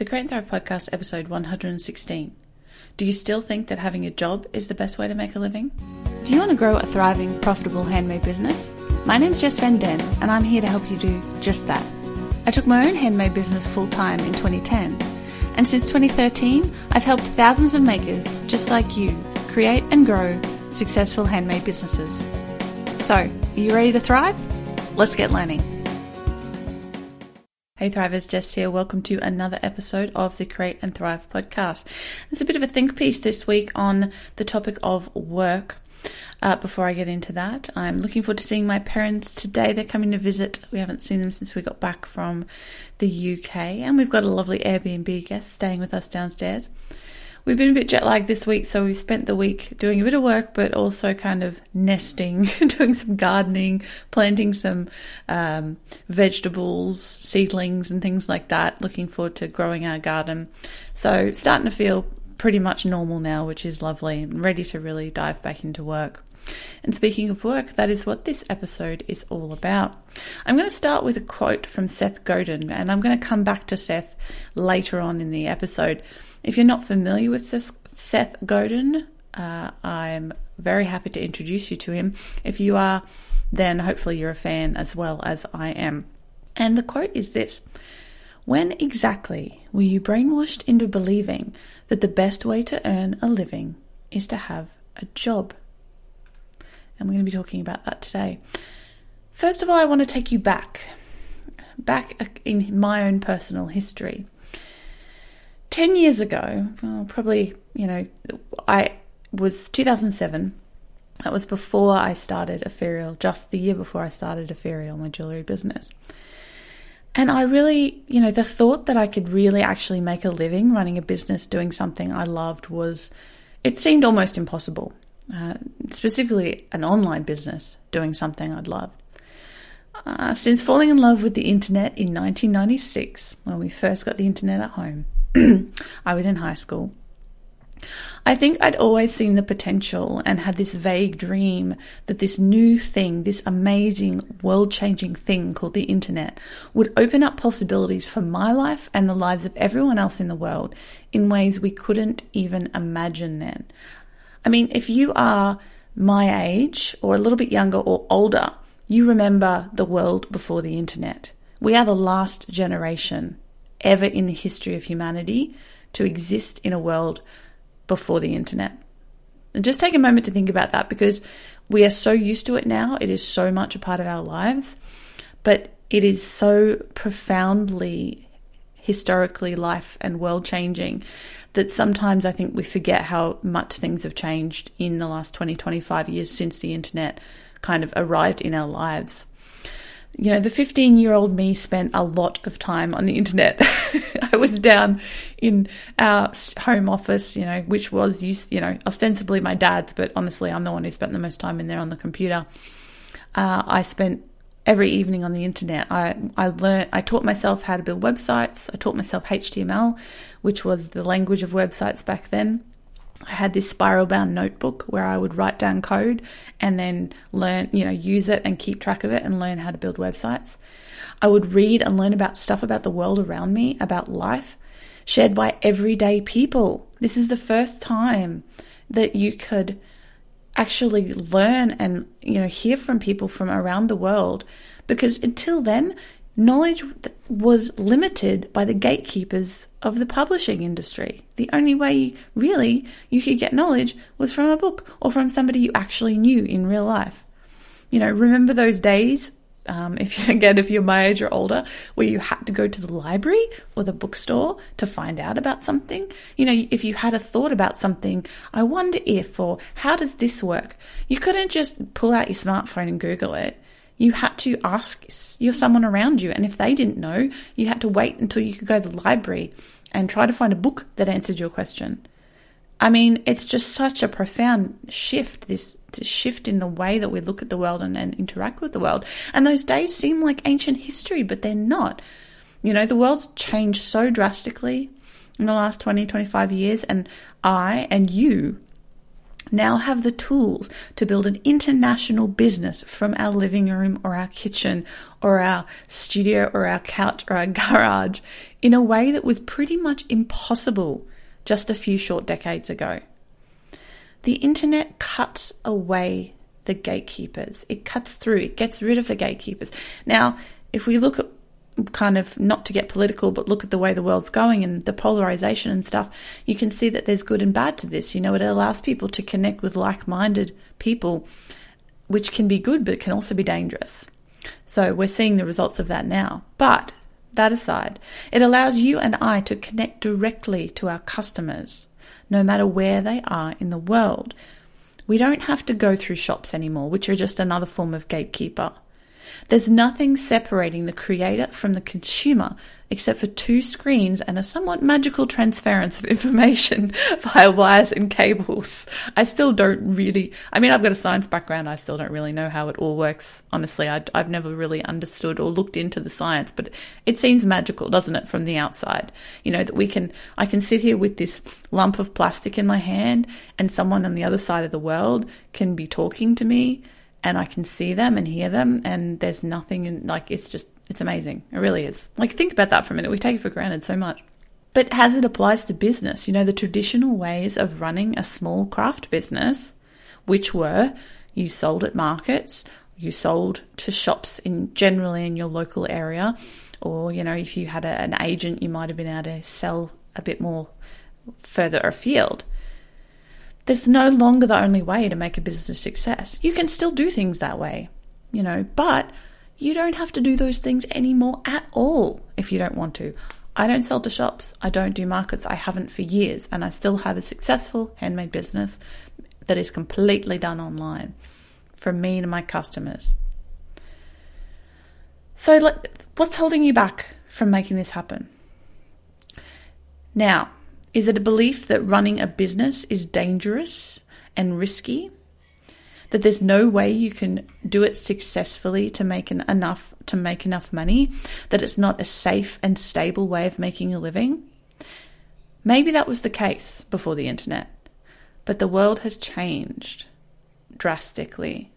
The Create and Thrive Podcast, episode 116. Do you still think that having a job is the best way to make a living? Do you want to grow a thriving, profitable handmade business? My name's Jess Van Den, and I'm here to help you do just that. I took my own handmade business full time in 2010, and since 2013, I've helped thousands of makers just like you create and grow successful handmade businesses. So, are you ready to thrive? Let's get learning. Hey Thrivers, Jess here. Welcome to another episode of the Create and Thrive podcast. There's a bit of a think piece this week on the topic of work. Uh, before I get into that, I'm looking forward to seeing my parents today. They're coming to visit. We haven't seen them since we got back from the UK, and we've got a lovely Airbnb guest staying with us downstairs. We've been a bit jet lagged this week, so we've spent the week doing a bit of work, but also kind of nesting, doing some gardening, planting some um, vegetables, seedlings, and things like that. Looking forward to growing our garden. So, starting to feel pretty much normal now, which is lovely, and ready to really dive back into work. And speaking of work, that is what this episode is all about. I'm going to start with a quote from Seth Godin, and I'm going to come back to Seth later on in the episode. If you're not familiar with Seth Godin, uh, I'm very happy to introduce you to him. If you are, then hopefully you're a fan as well as I am. And the quote is this When exactly were you brainwashed into believing that the best way to earn a living is to have a job? And we're going to be talking about that today. First of all, I want to take you back, back in my own personal history. 10 years ago, well, probably, you know, I was 2007. That was before I started Ethereal, just the year before I started Ethereal, my jewelry business. And I really, you know, the thought that I could really actually make a living running a business doing something I loved was, it seemed almost impossible. Uh, specifically, an online business doing something I'd loved. Uh, since falling in love with the internet in 1996, when we first got the internet at home, I was in high school. I think I'd always seen the potential and had this vague dream that this new thing, this amazing, world changing thing called the internet, would open up possibilities for my life and the lives of everyone else in the world in ways we couldn't even imagine then. I mean, if you are my age or a little bit younger or older, you remember the world before the internet. We are the last generation ever in the history of humanity to exist in a world before the internet. And just take a moment to think about that because we are so used to it now. It is so much a part of our lives, but it is so profoundly historically life and world changing that sometimes I think we forget how much things have changed in the last 20, 25 years since the internet kind of arrived in our lives you know, the 15 year old me spent a lot of time on the internet. I was down in our home office, you know, which was, you know, ostensibly my dad's, but honestly, I'm the one who spent the most time in there on the computer. Uh, I spent every evening on the internet. I, I learned, I taught myself how to build websites. I taught myself HTML, which was the language of websites back then. I had this spiral bound notebook where I would write down code and then learn, you know, use it and keep track of it and learn how to build websites. I would read and learn about stuff about the world around me, about life, shared by everyday people. This is the first time that you could actually learn and, you know, hear from people from around the world because until then, knowledge was limited by the gatekeepers of the publishing industry. The only way, really, you could get knowledge was from a book or from somebody you actually knew in real life. You know, remember those days, um, if you, again, if you're my age or older, where you had to go to the library or the bookstore to find out about something? You know, if you had a thought about something, I wonder if, or how does this work? You couldn't just pull out your smartphone and Google it you had to ask your someone around you. And if they didn't know, you had to wait until you could go to the library and try to find a book that answered your question. I mean, it's just such a profound shift, this, shift in the way that we look at the world and, and interact with the world. And those days seem like ancient history, but they're not. You know, the world's changed so drastically in the last 20, 25 years, and I and you now have the tools to build an international business from our living room or our kitchen or our studio or our couch or our garage in a way that was pretty much impossible just a few short decades ago. The internet cuts away the gatekeepers. It cuts through, it gets rid of the gatekeepers. Now, if we look at kind of not to get political, but look at the way the world's going and the polarization and stuff, you can see that there's good and bad to this. You know, it allows people to connect with like minded people, which can be good, but can also be dangerous. So we're seeing the results of that now. But that aside, it allows you and I to connect directly to our customers, no matter where they are in the world. We don't have to go through shops anymore, which are just another form of gatekeeper. There's nothing separating the creator from the consumer except for two screens and a somewhat magical transference of information via wires and cables. I still don't really, I mean, I've got a science background. I still don't really know how it all works. Honestly, I, have never really understood or looked into the science, but it seems magical, doesn't it, from the outside? You know, that we can, I can sit here with this lump of plastic in my hand and someone on the other side of the world can be talking to me and I can see them and hear them, and there's nothing in like it's just it's amazing. It really is. Like think about that for a minute. We take it for granted so much. But as it applies to business, you know, the traditional ways of running a small craft business, which were you sold at markets, you sold to shops in generally in your local area, or you know, if you had a, an agent, you might have been able to sell a bit more further afield. There's no longer the only way to make a business success. You can still do things that way, you know, but you don't have to do those things anymore at all if you don't want to. I don't sell to shops. I don't do markets. I haven't for years. And I still have a successful handmade business that is completely done online for me and my customers. So, what's holding you back from making this happen? Now, is it a belief that running a business is dangerous and risky? That there's no way you can do it successfully to make an, enough to make enough money? That it's not a safe and stable way of making a living? Maybe that was the case before the internet, but the world has changed drastically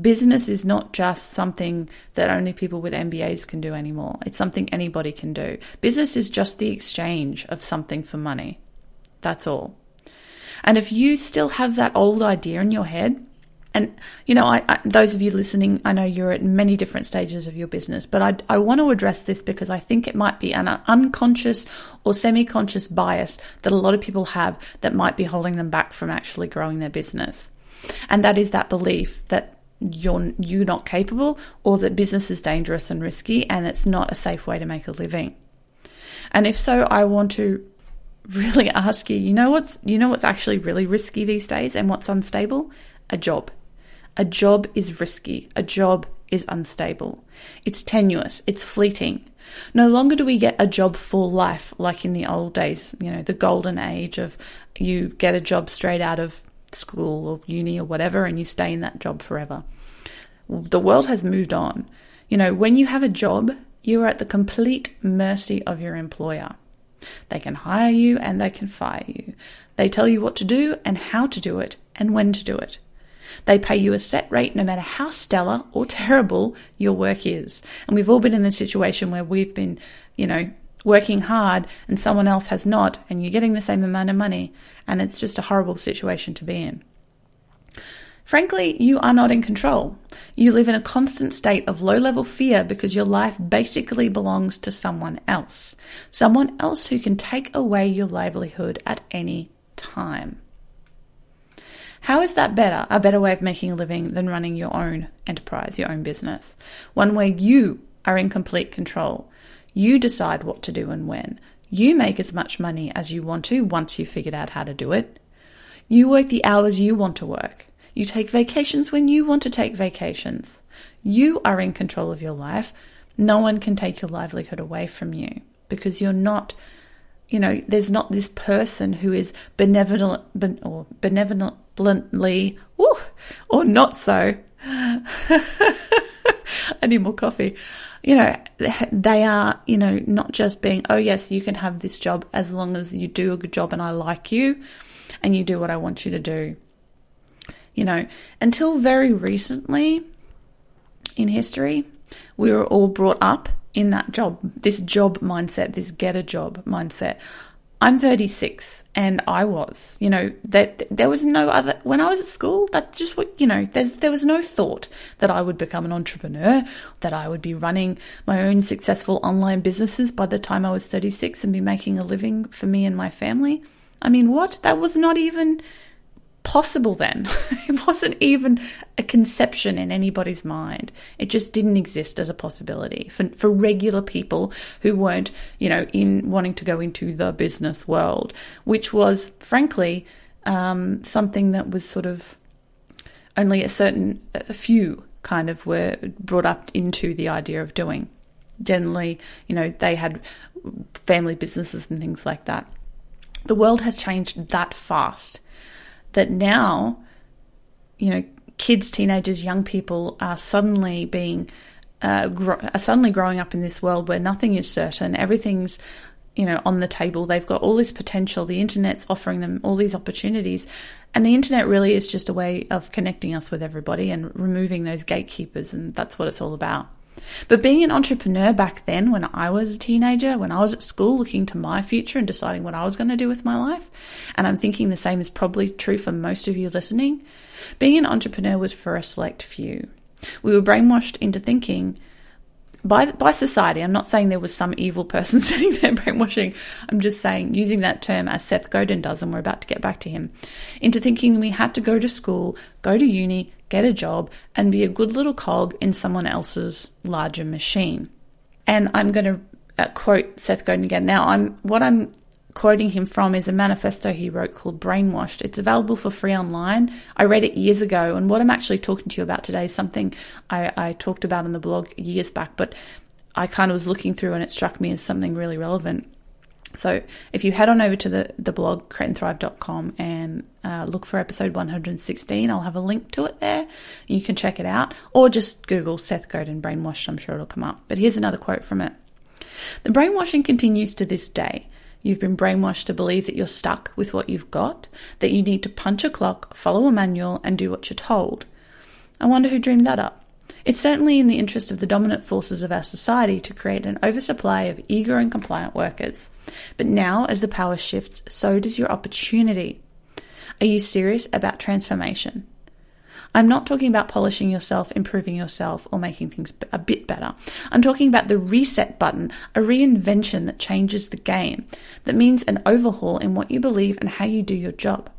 business is not just something that only people with MBAs can do anymore. It's something anybody can do. Business is just the exchange of something for money. That's all. And if you still have that old idea in your head, and you know, I, I, those of you listening, I know you're at many different stages of your business, but I, I want to address this because I think it might be an unconscious or semi-conscious bias that a lot of people have that might be holding them back from actually growing their business. And that is that belief that you're you're not capable or that business is dangerous and risky and it's not a safe way to make a living. And if so, I want to really ask you, you know what's you know what's actually really risky these days and what's unstable? A job. A job is risky. A job is unstable. It's tenuous. It's fleeting. No longer do we get a job for life like in the old days, you know, the golden age of you get a job straight out of school or uni or whatever, and you stay in that job forever. The world has moved on. You know, when you have a job, you are at the complete mercy of your employer. They can hire you and they can fire you. They tell you what to do and how to do it and when to do it. They pay you a set rate no matter how stellar or terrible your work is. And we've all been in the situation where we've been, you know, working hard and someone else has not, and you're getting the same amount of money, and it's just a horrible situation to be in. Frankly, you are not in control. You live in a constant state of low level fear because your life basically belongs to someone else. Someone else who can take away your livelihood at any time. How is that better? A better way of making a living than running your own enterprise, your own business? One where you are in complete control. You decide what to do and when. You make as much money as you want to once you've figured out how to do it. You work the hours you want to work. You take vacations when you want to take vacations. You are in control of your life. No one can take your livelihood away from you because you're not, you know, there's not this person who is benevolent or benevolently, woo, or not so. I need more coffee you know, they are, you know, not just being, oh, yes, you can have this job as long as you do a good job and I like you and you do what I want you to do. You know, until very recently in history, we were all brought up in that job, this job mindset, this get a job mindset. I'm 36 and I was, you know, that there was no other when I was at school, that just what, you know, there was no thought that I would become an entrepreneur, that I would be running my own successful online businesses by the time I was 36 and be making a living for me and my family. I mean, what? That was not even possible then. it wasn't even a conception in anybody's mind. It just didn't exist as a possibility for, for regular people who weren't, you know, in wanting to go into the business world, which was frankly um, something that was sort of only a certain, a few kind of were brought up into the idea of doing. Generally, you know, they had family businesses and things like that. The world has changed that fast that now, you know, kids, teenagers, young people are suddenly being uh, gro- are suddenly growing up in this world where nothing is certain, everything's you know on the table. They've got all this potential. The internet's offering them all these opportunities, and the internet really is just a way of connecting us with everybody and removing those gatekeepers, and that's what it's all about. But being an entrepreneur back then, when I was a teenager, when I was at school looking to my future and deciding what I was going to do with my life, and I'm thinking the same is probably true for most of you listening, being an entrepreneur was for a select few. We were brainwashed into thinking by by society. I'm not saying there was some evil person sitting there brainwashing. I'm just saying using that term as Seth Godin does, and we're about to get back to him, into thinking we had to go to school, go to uni, get a job, and be a good little cog in someone else's larger machine. And I'm going to uh, quote Seth Godin again. Now, I'm what I'm quoting him from is a manifesto he wrote called Brainwashed. It's available for free online. I read it years ago, and what I'm actually talking to you about today is something I, I talked about on the blog years back, but I kind of was looking through and it struck me as something really relevant. So if you head on over to the, the blog, createandthrive.com, and uh, look for episode 116, I'll have a link to it there. You can check it out, or just Google Seth Godin brainwashed, I'm sure it'll come up. But here's another quote from it. The brainwashing continues to this day. You've been brainwashed to believe that you're stuck with what you've got, that you need to punch a clock, follow a manual, and do what you're told. I wonder who dreamed that up. It's certainly in the interest of the dominant forces of our society to create an oversupply of eager and compliant workers. But now, as the power shifts, so does your opportunity. Are you serious about transformation? I'm not talking about polishing yourself, improving yourself, or making things a bit better. I'm talking about the reset button, a reinvention that changes the game, that means an overhaul in what you believe and how you do your job.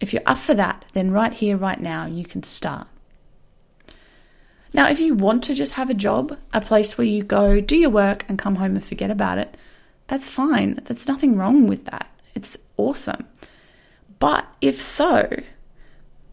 If you're up for that, then right here, right now, you can start. Now, if you want to just have a job, a place where you go, do your work, and come home and forget about it, that's fine. There's nothing wrong with that. It's awesome. But if so,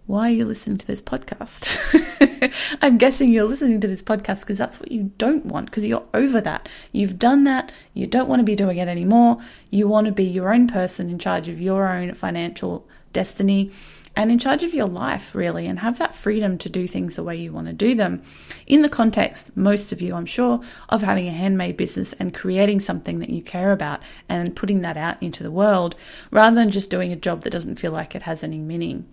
why are you listening to this podcast? I'm guessing you're listening to this podcast because that's what you don't want, because you're over that. You've done that. You don't want to be doing it anymore. You want to be your own person in charge of your own financial destiny and in charge of your life, really, and have that freedom to do things the way you want to do them. In the context, most of you, I'm sure, of having a handmade business and creating something that you care about and putting that out into the world rather than just doing a job that doesn't feel like it has any meaning.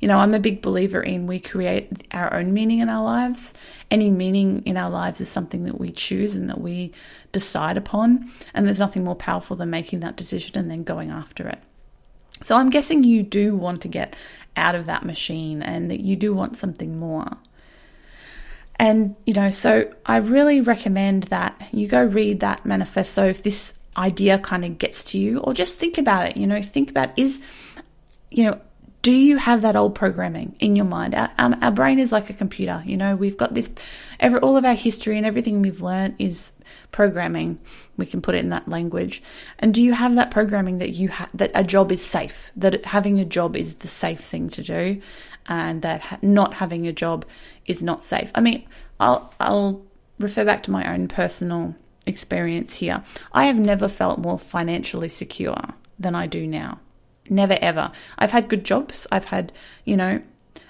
You know, I'm a big believer in we create our own meaning in our lives. Any meaning in our lives is something that we choose and that we decide upon. And there's nothing more powerful than making that decision and then going after it. So I'm guessing you do want to get out of that machine and that you do want something more. And, you know, so I really recommend that you go read that manifesto if this idea kind of gets to you, or just think about it. You know, think about is, you know, do you have that old programming in your mind? Our, um, our brain is like a computer. You know, we've got this, every, all of our history and everything we've learned is programming. We can put it in that language. And do you have that programming that you ha- that a job is safe, that having a job is the safe thing to do, and that ha- not having a job is not safe? I mean, I'll I'll refer back to my own personal experience here. I have never felt more financially secure than I do now. Never ever. I've had good jobs. I've had, you know,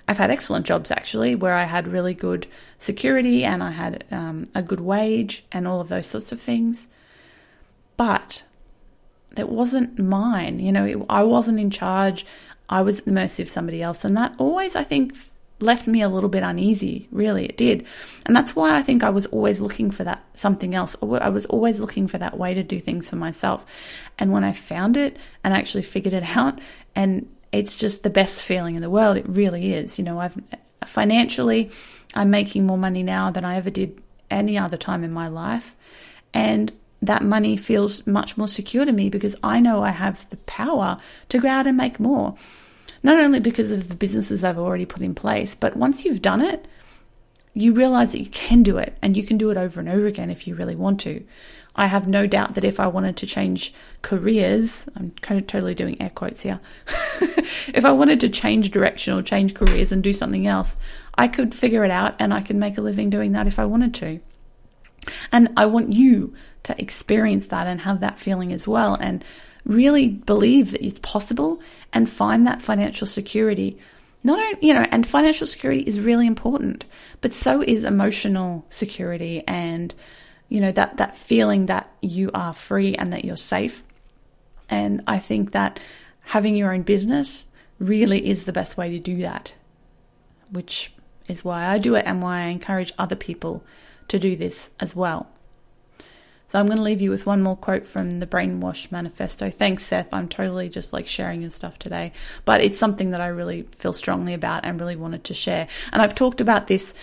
I've had excellent jobs actually, where I had really good security and I had um, a good wage and all of those sorts of things. But that wasn't mine. You know, it, I wasn't in charge. I was at the mercy of somebody else. And that always, I think, left me a little bit uneasy. Really, it did. And that's why I think I was always looking for that something else. I was always looking for that way to do things for myself. And when I found it and actually figured it out, and it's just the best feeling in the world. It really is. You know, I've financially, I'm making more money now than I ever did any other time in my life. And that money feels much more secure to me because I know I have the power to go out and make more. Not only because of the businesses I've already put in place, but once you've done it, you realize that you can do it and you can do it over and over again if you really want to. I have no doubt that if I wanted to change careers, I'm totally doing air quotes here. if I wanted to change direction or change careers and do something else, I could figure it out and I could make a living doing that if I wanted to. And I want you to experience that and have that feeling as well and really believe that it's possible and find that financial security. Not only, you know, and financial security is really important, but so is emotional security and you know that that feeling that you are free and that you're safe. And I think that having your own business really is the best way to do that, which is why I do it and why I encourage other people to do this as well. So I'm going to leave you with one more quote from the Brainwash Manifesto. Thanks, Seth. I'm totally just like sharing your stuff today, but it's something that I really feel strongly about and really wanted to share. And I've talked about this.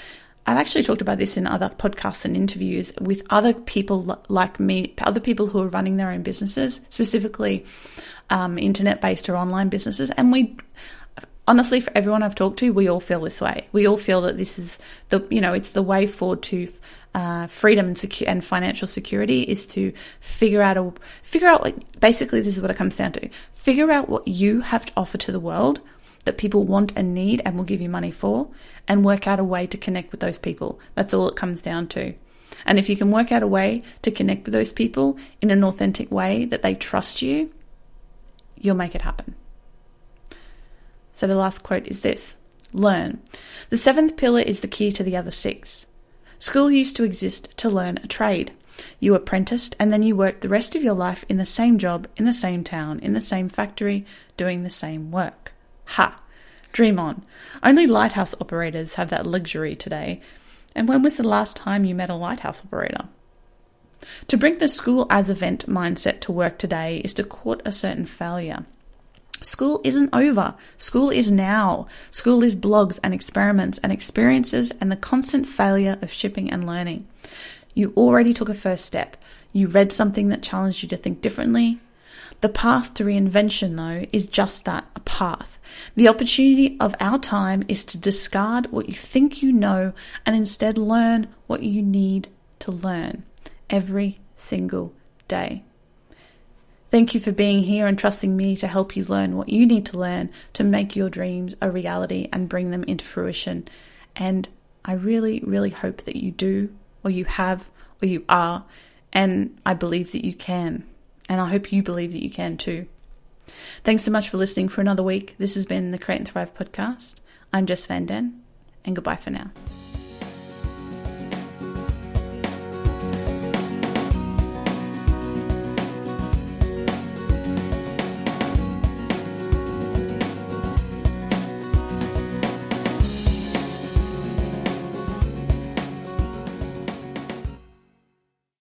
I've actually talked about this in other podcasts and interviews with other people like me, other people who are running their own businesses, specifically um, internet based or online businesses. And we, honestly, for everyone I've talked to, we all feel this way. We all feel that this is the, you know, it's the way forward to uh, freedom and, secu- and financial security is to figure out a figure out like basically this is what it comes down to. Figure out what you have to offer to the world that people want and need and will give you money for and work out a way to connect with those people. That's all it comes down to. And if you can work out a way to connect with those people in an authentic way that they trust you you'll make it happen. So the last quote is this. Learn. The seventh pillar is the key to the other six School used to exist to learn a trade. You apprenticed and then you worked the rest of your life in the same job, in the same town, in the same factory, doing the same work. Ha! Dream on. Only lighthouse operators have that luxury today. And when was the last time you met a lighthouse operator? To bring the school as event mindset to work today is to court a certain failure. School isn't over. School is now. School is blogs and experiments and experiences and the constant failure of shipping and learning. You already took a first step. You read something that challenged you to think differently. The path to reinvention, though, is just that a path. The opportunity of our time is to discard what you think you know and instead learn what you need to learn every single day. Thank you for being here and trusting me to help you learn what you need to learn to make your dreams a reality and bring them into fruition. And I really, really hope that you do, or you have, or you are. And I believe that you can. And I hope you believe that you can too. Thanks so much for listening for another week. This has been the Create and Thrive podcast. I'm Jess Van Den, and goodbye for now.